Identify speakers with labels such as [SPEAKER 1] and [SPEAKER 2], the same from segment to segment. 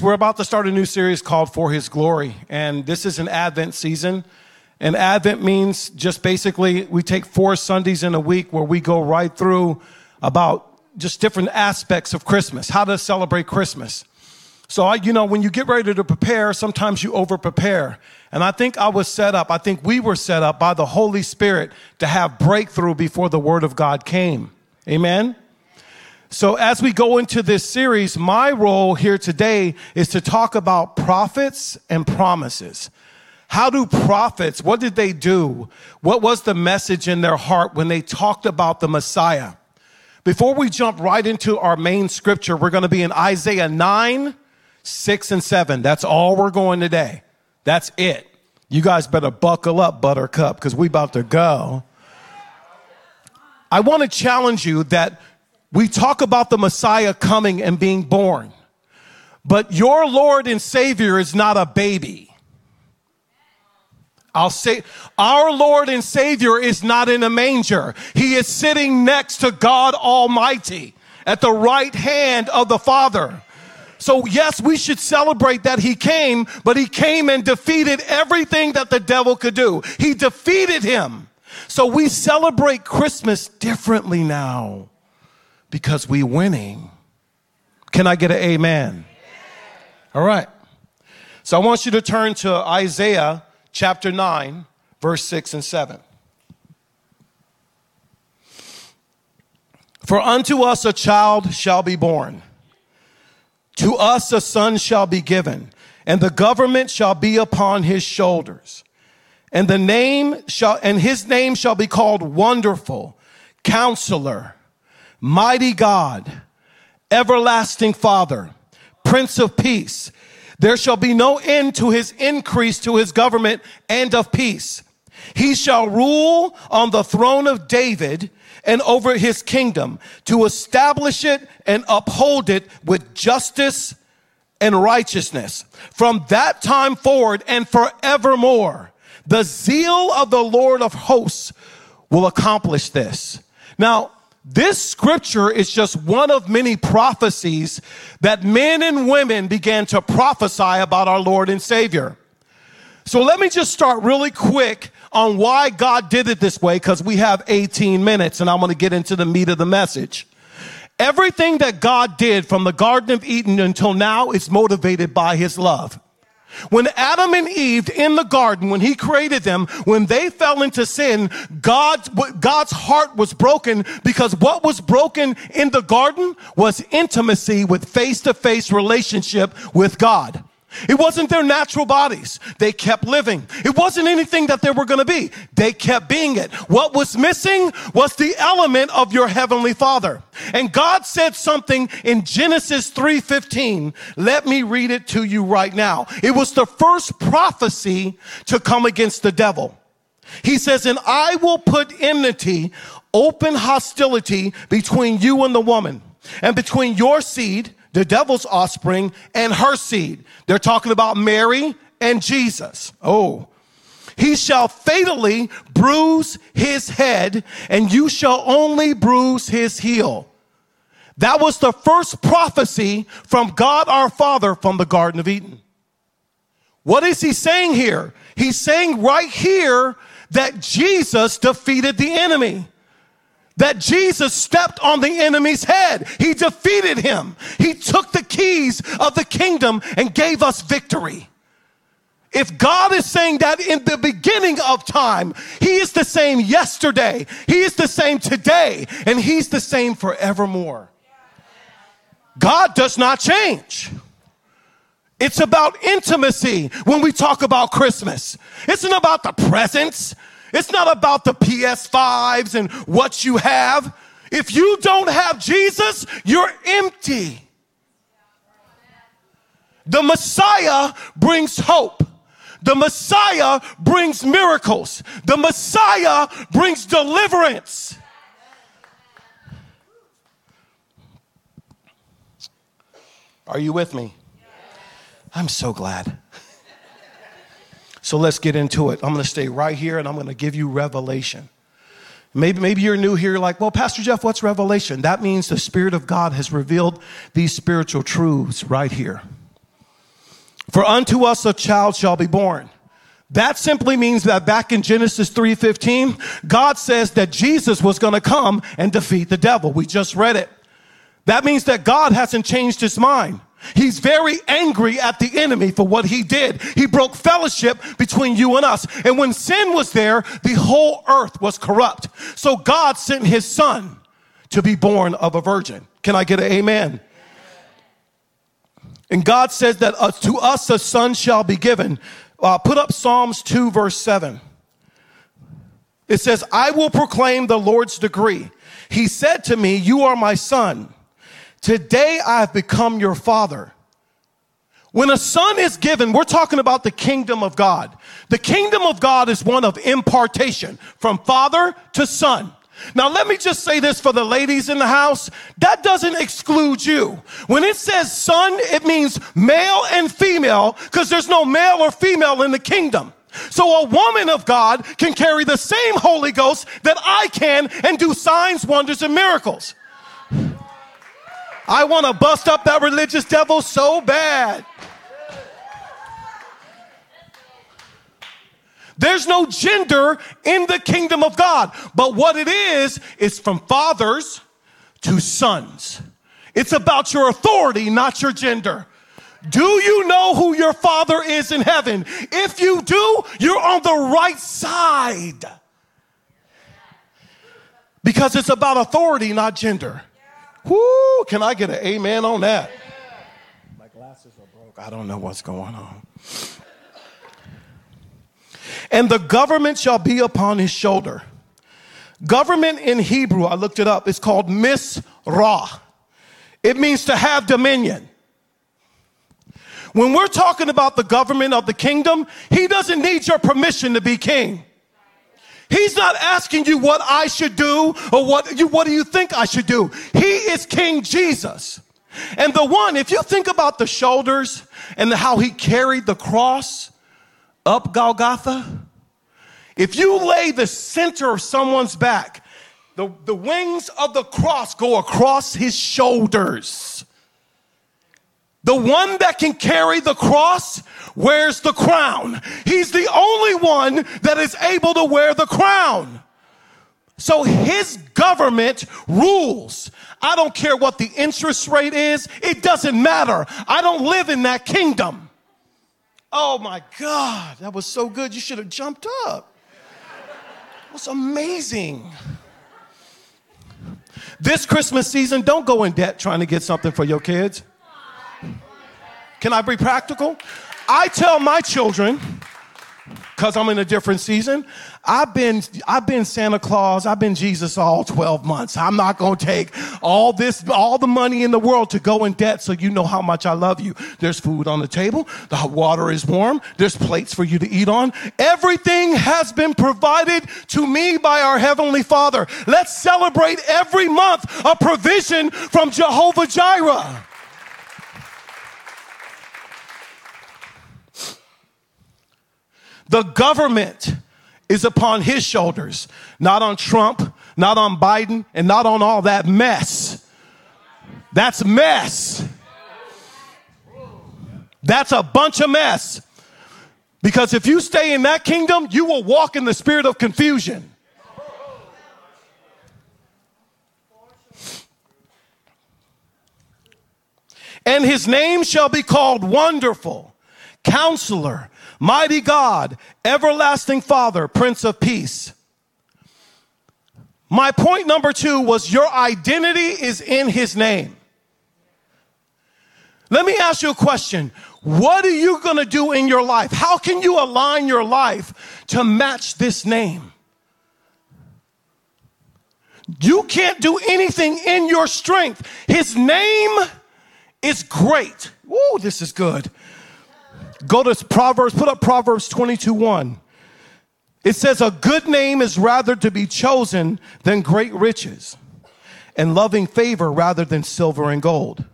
[SPEAKER 1] We're about to start a new series called For His Glory, and this is an Advent season. And Advent means just basically we take four Sundays in a week where we go right through about just different aspects of Christmas, how to celebrate Christmas. So, I, you know, when you get ready to prepare, sometimes you over prepare. And I think I was set up, I think we were set up by the Holy Spirit to have breakthrough before the Word of God came. Amen? So, as we go into this series, my role here today is to talk about prophets and promises. How do prophets, what did they do? What was the message in their heart when they talked about the Messiah? Before we jump right into our main scripture, we're going to be in Isaiah 9, 6, and 7. That's all we're going today. That's it. You guys better buckle up, Buttercup, because we about to go. I want to challenge you that we talk about the Messiah coming and being born, but your Lord and Savior is not a baby. I'll say, our Lord and Savior is not in a manger. He is sitting next to God Almighty at the right hand of the Father. So, yes, we should celebrate that he came, but he came and defeated everything that the devil could do. He defeated him. So, we celebrate Christmas differently now because we winning. Can I get an amen? All right. So I want you to turn to Isaiah chapter 9, verse 6 and 7. For unto us a child shall be born, to us a son shall be given, and the government shall be upon his shoulders. And the name shall, and his name shall be called Wonderful, Counselor, mighty God, everlasting Father, Prince of Peace. There shall be no end to his increase to his government and of peace. He shall rule on the throne of David and over his kingdom to establish it and uphold it with justice and righteousness from that time forward and forevermore. The zeal of the Lord of hosts will accomplish this. Now, this scripture is just one of many prophecies that men and women began to prophesy about our Lord and Savior. So let me just start really quick on why God did it this way because we have 18 minutes and I'm going to get into the meat of the message. Everything that God did from the Garden of Eden until now is motivated by his love. When Adam and Eve in the garden, when he created them, when they fell into sin, God's, God's heart was broken because what was broken in the garden was intimacy with face to face relationship with God. It wasn't their natural bodies. They kept living. It wasn't anything that they were going to be. They kept being it. What was missing was the element of your heavenly father. And God said something in Genesis 3:15. Let me read it to you right now. It was the first prophecy to come against the devil. He says, "And I will put enmity, open hostility between you and the woman, and between your seed the devil's offspring and her seed. They're talking about Mary and Jesus. Oh. He shall fatally bruise his head, and you shall only bruise his heel. That was the first prophecy from God our Father from the Garden of Eden. What is he saying here? He's saying right here that Jesus defeated the enemy that Jesus stepped on the enemy's head. He defeated him. He took the keys of the kingdom and gave us victory. If God is saying that in the beginning of time, He is the same yesterday, He is the same today, and He's the same forevermore. God does not change. It's about intimacy when we talk about Christmas. It's not about the presents. It's not about the PS5s and what you have. If you don't have Jesus, you're empty. The Messiah brings hope. The Messiah brings miracles. The Messiah brings deliverance. Are you with me? I'm so glad. So let's get into it. I'm going to stay right here and I'm going to give you revelation. Maybe, maybe you're new here, like, well, Pastor Jeff, what's revelation? That means the Spirit of God has revealed these spiritual truths right here. For unto us a child shall be born. That simply means that back in Genesis 3:15, God says that Jesus was going to come and defeat the devil. We just read it. That means that God hasn't changed his mind. He's very angry at the enemy for what he did. He broke fellowship between you and us. And when sin was there, the whole earth was corrupt. So God sent his son to be born of a virgin. Can I get an amen? And God says that uh, to us a son shall be given. Uh, put up Psalms 2, verse 7. It says, I will proclaim the Lord's decree. He said to me, You are my son. Today I have become your father. When a son is given, we're talking about the kingdom of God. The kingdom of God is one of impartation from father to son. Now, let me just say this for the ladies in the house. That doesn't exclude you. When it says son, it means male and female because there's no male or female in the kingdom. So a woman of God can carry the same Holy Ghost that I can and do signs, wonders, and miracles. I want to bust up that religious devil so bad. There's no gender in the kingdom of God. But what it is, is from fathers to sons. It's about your authority, not your gender. Do you know who your father is in heaven? If you do, you're on the right side. Because it's about authority, not gender. Whoo, can I get an amen on that? My glasses are broke. I don't know what's going on. And the government shall be upon his shoulder. Government in Hebrew, I looked it up, it's called misrah. It means to have dominion. When we're talking about the government of the kingdom, he doesn't need your permission to be king. He's not asking you what I should do or what you, what do you think I should do? He is King Jesus. And the one, if you think about the shoulders and how he carried the cross up Golgotha, if you lay the center of someone's back, the, the wings of the cross go across his shoulders. The one that can carry the cross wears the crown. He's the only one that is able to wear the crown. So his government rules. I don't care what the interest rate is. It doesn't matter. I don't live in that kingdom. Oh my God, that was so good. You should have jumped up. It was amazing. This Christmas season, don't go in debt trying to get something for your kids. Can I be practical? I tell my children, because I'm in a different season, I've been, I've been Santa Claus, I've been Jesus all 12 months. I'm not going to take all this, all the money in the world to go in debt so you know how much I love you. There's food on the table, the water is warm, there's plates for you to eat on. Everything has been provided to me by our Heavenly Father. Let's celebrate every month a provision from Jehovah Jireh. The government is upon his shoulders, not on Trump, not on Biden, and not on all that mess. That's mess. That's a bunch of mess. Because if you stay in that kingdom, you will walk in the spirit of confusion. And his name shall be called Wonderful, Counselor, Mighty God, everlasting Father, Prince of Peace. My point number two was your identity is in his name. Let me ask you a question. What are you going to do in your life? How can you align your life to match this name? You can't do anything in your strength. His name is great. Whoa, this is good. Go to Proverbs, put up Proverbs 22 1. It says, A good name is rather to be chosen than great riches, and loving favor rather than silver and gold.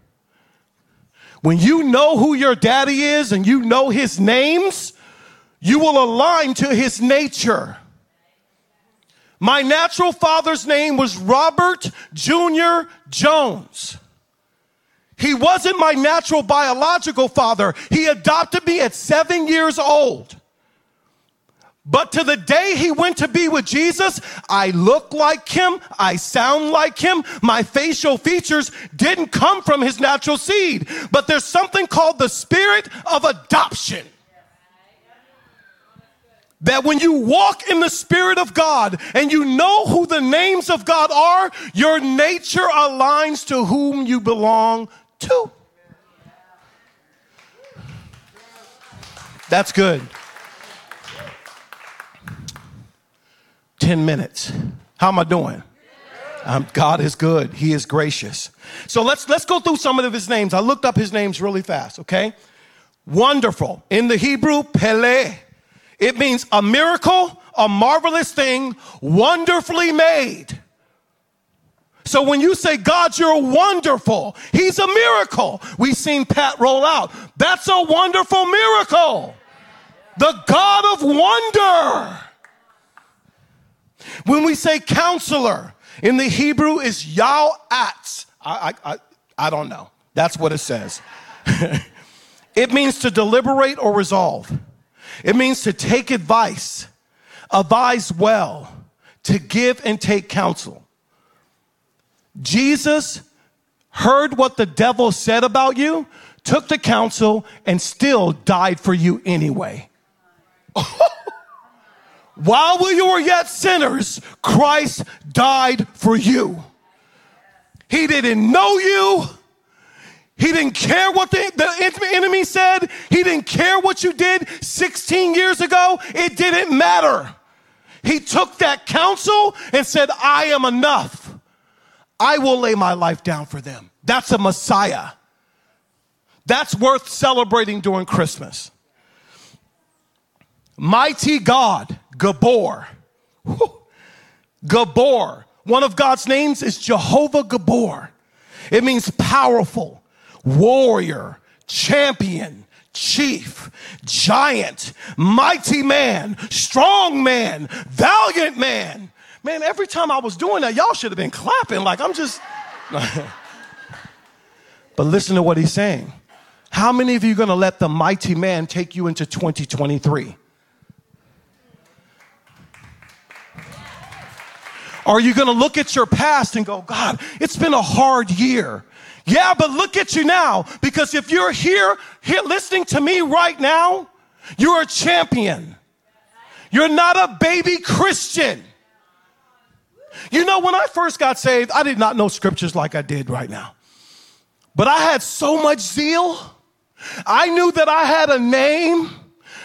[SPEAKER 1] When you know who your daddy is and you know his names, you will align to his nature. My natural father's name was Robert Jr. Jones. He wasn't my natural biological father. He adopted me at seven years old. But to the day he went to be with Jesus, I look like him. I sound like him. My facial features didn't come from his natural seed. But there's something called the spirit of adoption. That when you walk in the Spirit of God and you know who the names of God are, your nature aligns to whom you belong That's good. 10 minutes. How am I doing? Um, God is good. He is gracious. So let's let's go through some of his names. I looked up his names really fast, okay? Wonderful. In the Hebrew, Pele. It means a miracle, a marvelous thing, wonderfully made. So when you say, God, you're wonderful, He's a miracle. We've seen Pat roll out. That's a wonderful miracle. The God of wonder. When we say counselor, in the Hebrew is. I, I, I, I don't know. That's what it says. it means to deliberate or resolve. It means to take advice, advise well, to give and take counsel. Jesus heard what the devil said about you, took the counsel, and still died for you anyway. While we were yet sinners, Christ died for you. He didn't know you. He didn't care what the, the enemy said. He didn't care what you did 16 years ago. It didn't matter. He took that counsel and said, I am enough. I will lay my life down for them. That's a Messiah. That's worth celebrating during Christmas. Mighty God, Gabor. Whew. Gabor. One of God's names is Jehovah Gabor. It means powerful, warrior, champion, chief, giant, mighty man, strong man, valiant man. Man, every time I was doing that, y'all should have been clapping like I'm just. but listen to what he's saying. How many of you are going to let the mighty man take you into 2023? Are you going to look at your past and go, God, it's been a hard year. Yeah, but look at you now. Because if you're here, here listening to me right now, you're a champion. You're not a baby Christian. You know, when I first got saved, I did not know scriptures like I did right now. But I had so much zeal. I knew that I had a name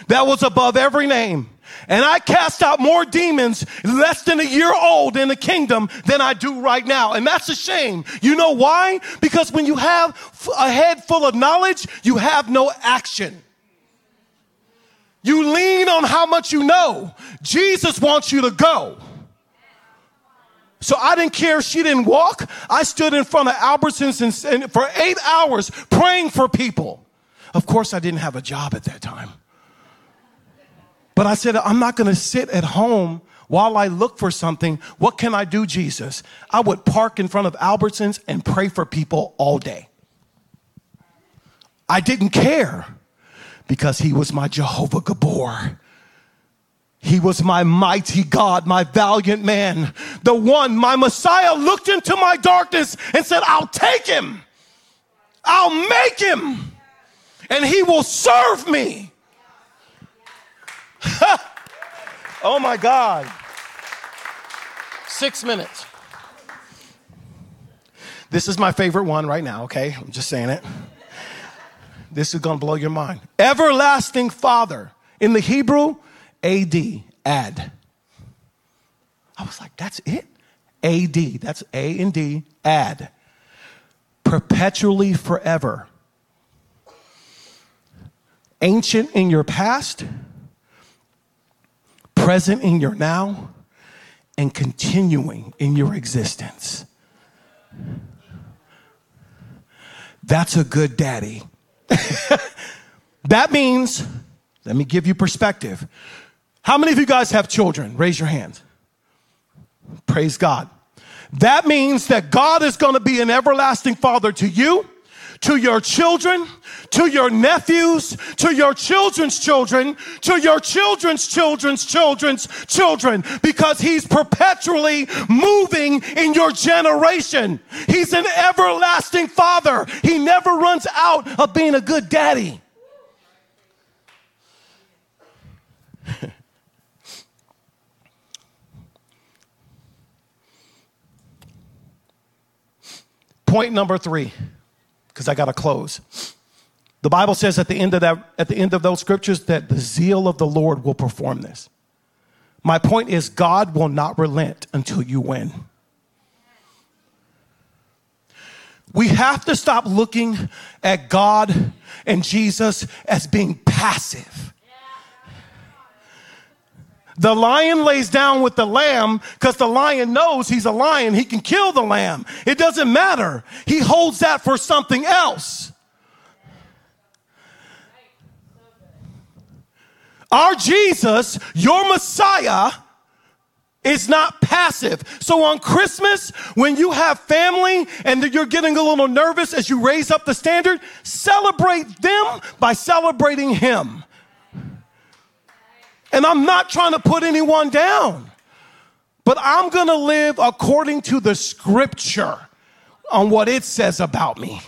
[SPEAKER 1] that was above every name. And I cast out more demons less than a year old in the kingdom than I do right now. And that's a shame. You know why? Because when you have a head full of knowledge, you have no action. You lean on how much you know. Jesus wants you to go. So I didn't care if she didn't walk. I stood in front of Albertsons and, for eight hours praying for people. Of course, I didn't have a job at that time. But I said, I'm not going to sit at home while I look for something. What can I do, Jesus? I would park in front of Albertsons and pray for people all day. I didn't care because he was my Jehovah Gabor. He was my mighty God, my valiant man, the one, my Messiah looked into my darkness and said, I'll take him. I'll make him and he will serve me. oh my God. Six minutes. This is my favorite one right now, okay? I'm just saying it. This is gonna blow your mind. Everlasting Father. In the Hebrew, AD, ad. I was like, that's it? AD, that's A and D, ad. Perpetually forever. Ancient in your past present in your now and continuing in your existence. That's a good daddy. that means, let me give you perspective. How many of you guys have children? Raise your hand. Praise God. That means that God is going to be an everlasting father to you, to your children, to your nephews, to your children's children, to your children's children's children's children, because he's perpetually moving in your generation. He's an everlasting father. He never runs out of being a good daddy. Point number three, because I got to close. The Bible says at the end of that, at the end of those scriptures, that the zeal of the Lord will perform this. My point is, God will not relent until you win. We have to stop looking at God and Jesus as being passive. The lion lays down with the lamb because the lion knows he's a lion. He can kill the lamb. It doesn't matter. He holds that for something else. Our Jesus, your Messiah, is not passive. So on Christmas, when you have family and you're getting a little nervous as you raise up the standard, celebrate them by celebrating Him. And I'm not trying to put anyone down, but I'm going to live according to the scripture on what it says about me.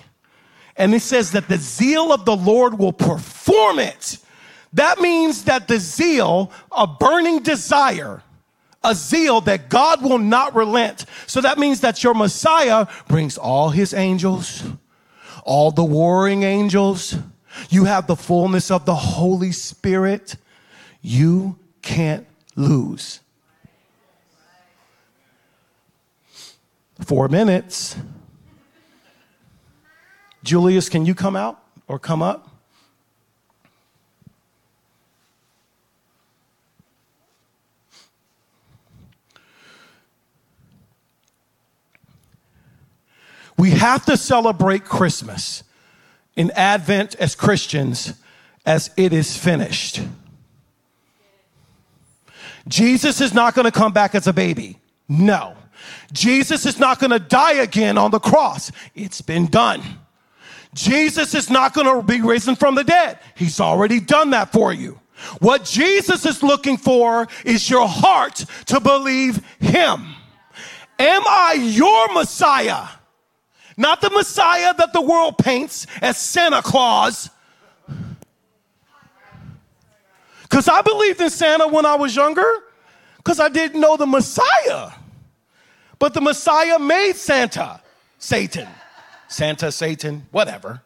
[SPEAKER 1] And it says that the zeal of the Lord will perform it. That means that the zeal, a burning desire, a zeal that God will not relent. So that means that your Messiah brings all his angels, all the warring angels. You have the fullness of the Holy Spirit. You can't lose. Four minutes. Julius, can you come out or come up? We have to celebrate Christmas in Advent as Christians as it is finished. Jesus is not going to come back as a baby. No. Jesus is not going to die again on the cross. It's been done. Jesus is not going to be risen from the dead. He's already done that for you. What Jesus is looking for is your heart to believe him. Am I your Messiah? Not the Messiah that the world paints as Santa Claus Because I believed in Santa when I was younger because I didn't know the Messiah. But the Messiah made Santa, Satan. Santa, Satan, whatever.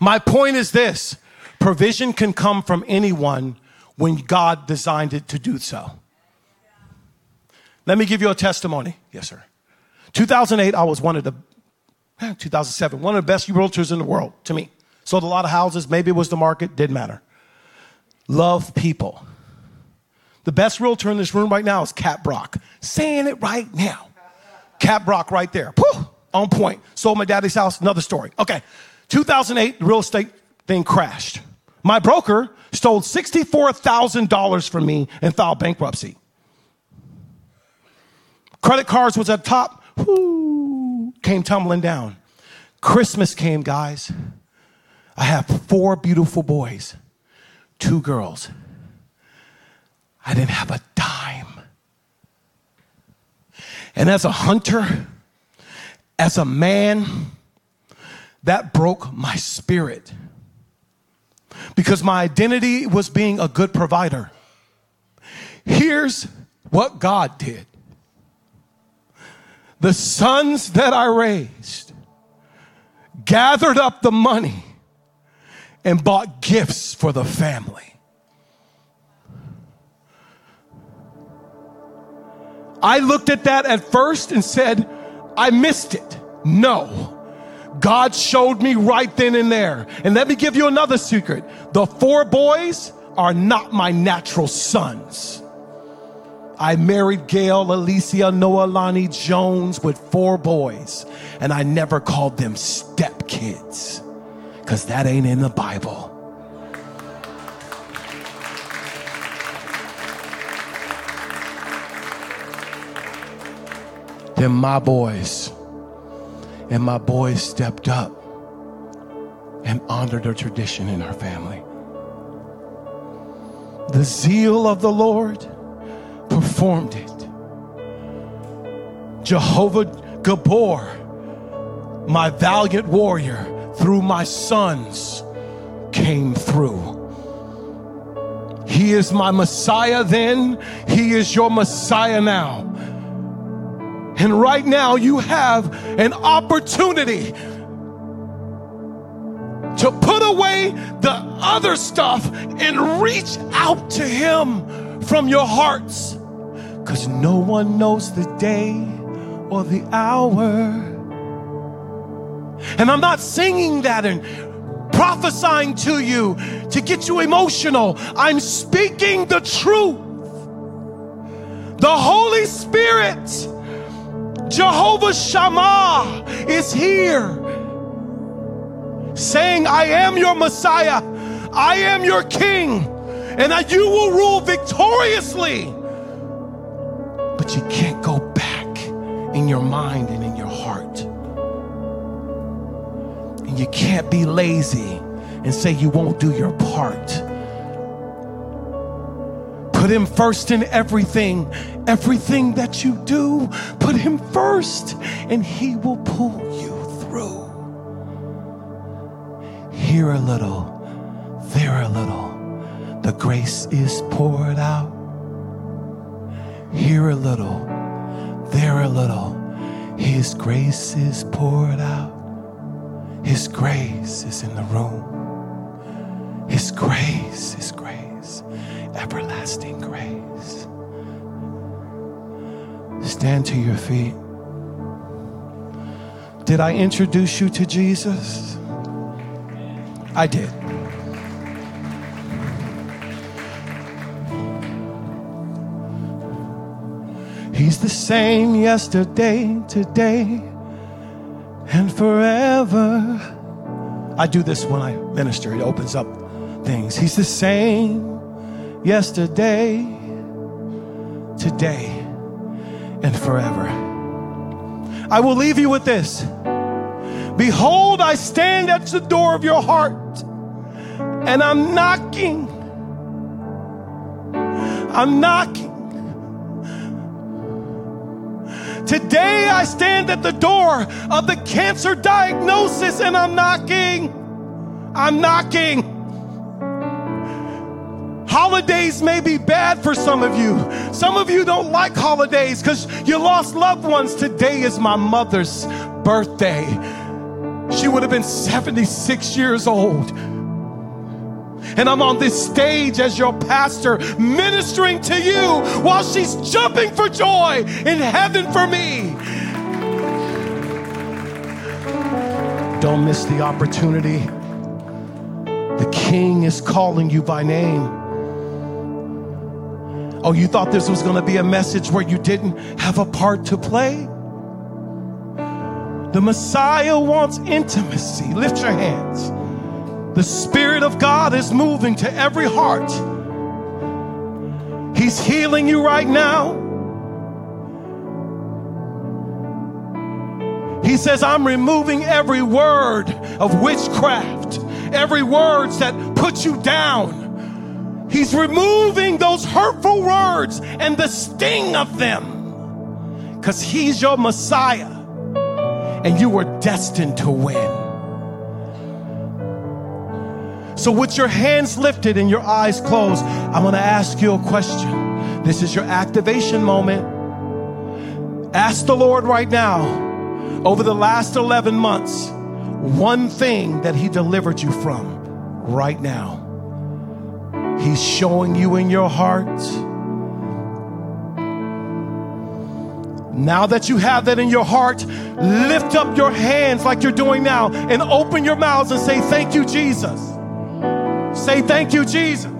[SPEAKER 1] My point is this provision can come from anyone when God designed it to do so. Let me give you a testimony. Yes, sir. 2008, I was one of the, eh, 2007, one of the best realtors in the world to me. Sold a lot of houses. Maybe it was the market. Didn't matter. Love people. The best realtor in this room right now is Cat Brock. Saying it right now. Cat Brock right there. Whew, on point. Sold my daddy's house. Another story. Okay. 2008, the real estate thing crashed. My broker stole $64,000 from me and filed bankruptcy. Credit cards was at top. Whoo, came tumbling down. Christmas came, guys. I have four beautiful boys, two girls. I didn't have a dime. And as a hunter, as a man, that broke my spirit because my identity was being a good provider. Here's what God did the sons that I raised gathered up the money and bought gifts for the family. I looked at that at first and said, I missed it. No. God showed me right then and there. And let me give you another secret. The four boys are not my natural sons. I married Gail, Alicia, Noah, Lonnie Jones with four boys, and I never called them stepkids because that ain't in the Bible. They're my boys. And my boys stepped up and honored a tradition in our family. The zeal of the Lord performed it. Jehovah Gabor, my valiant warrior, through my sons came through. He is my Messiah then, He is your Messiah now. And right now, you have an opportunity to put away the other stuff and reach out to Him from your hearts. Because no one knows the day or the hour. And I'm not singing that and prophesying to you to get you emotional. I'm speaking the truth. The Holy Spirit, Jehovah Shammah, is here saying, I am your Messiah, I am your King, and that you will rule victoriously. But you can't go back in your mind and in And you can't be lazy and say you won't do your part. Put him first in everything. Everything that you do, put him first, and he will pull you through. Here a little, there a little. The grace is poured out. Here a little, there a little. His grace is poured out. His grace is in the room. His grace is grace, everlasting grace. Stand to your feet. Did I introduce you to Jesus? I did. He's the same yesterday, today, and forever. I do this when I minister, it opens up things. He's the same yesterday, today, and forever. I will leave you with this. Behold, I stand at the door of your heart and I'm knocking. I'm knocking. Today I stand at the door of the cancer diagnosis and I'm knocking. I'm knocking. Holidays may be bad for some of you. Some of you don't like holidays because you lost loved ones. Today is my mother's birthday. She would have been 76 years old. And I'm on this stage as your pastor ministering to you while she's jumping for joy in heaven for me. Don't miss the opportunity. The King is calling you by name. Oh, you thought this was going to be a message where you didn't have a part to play? The Messiah wants intimacy. Lift your hands. The Spirit of God is moving to every heart. He's healing you right now. He says, I'm removing every word of witchcraft, every words that put you down. He's removing those hurtful words and the sting of them because He's your Messiah and you were destined to win. So, with your hands lifted and your eyes closed, I'm going to ask you a question. This is your activation moment. Ask the Lord right now, over the last 11 months, one thing that He delivered you from right now. He's showing you in your heart. Now that you have that in your heart, lift up your hands like you're doing now and open your mouths and say, Thank you, Jesus. Say, Thank you, Jesus.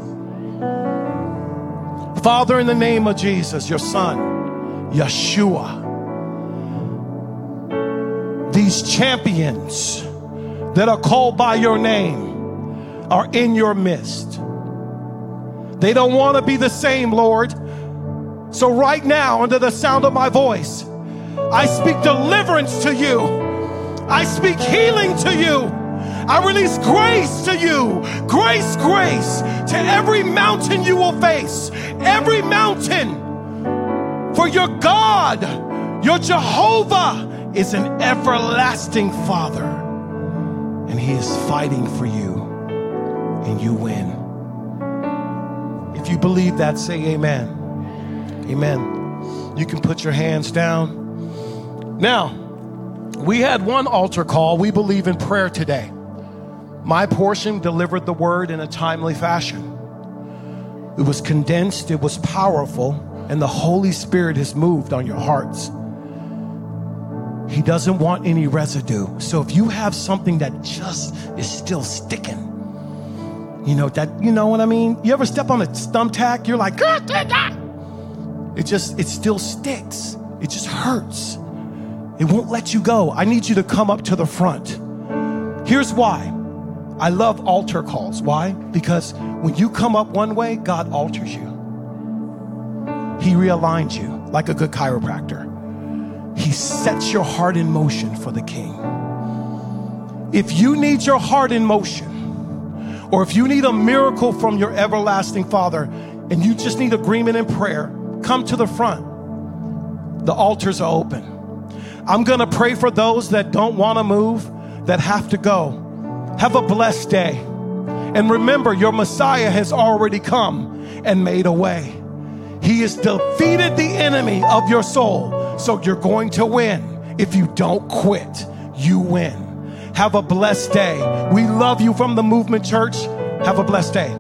[SPEAKER 1] Father, in the name of Jesus, your Son, Yeshua, these champions that are called by your name are in your midst. They don't want to be the same, Lord. So, right now, under the sound of my voice, I speak deliverance to you. I speak healing to you. I release grace to you. Grace, grace to every mountain you will face. Every mountain. For your God, your Jehovah, is an everlasting Father. And He is fighting for you. And you win. If you believe that, say amen. Amen. You can put your hands down. Now, we had one altar call. We believe in prayer today. My portion delivered the word in a timely fashion. It was condensed, it was powerful, and the Holy Spirit has moved on your hearts. He doesn't want any residue. So if you have something that just is still sticking, you know that you know what I mean? You ever step on a thumbtack, you're like, ah, ah! it just it still sticks. It just hurts. It won't let you go. I need you to come up to the front. Here's why. I love altar calls. Why? Because when you come up one way, God alters you. He realigns you like a good chiropractor. He sets your heart in motion for the king. If you need your heart in motion, or if you need a miracle from your everlasting Father, and you just need agreement and prayer, come to the front. The altars are open. I'm to pray for those that don't want to move, that have to go. Have a blessed day. And remember, your Messiah has already come and made a way. He has defeated the enemy of your soul. So you're going to win. If you don't quit, you win. Have a blessed day. We love you from the Movement Church. Have a blessed day.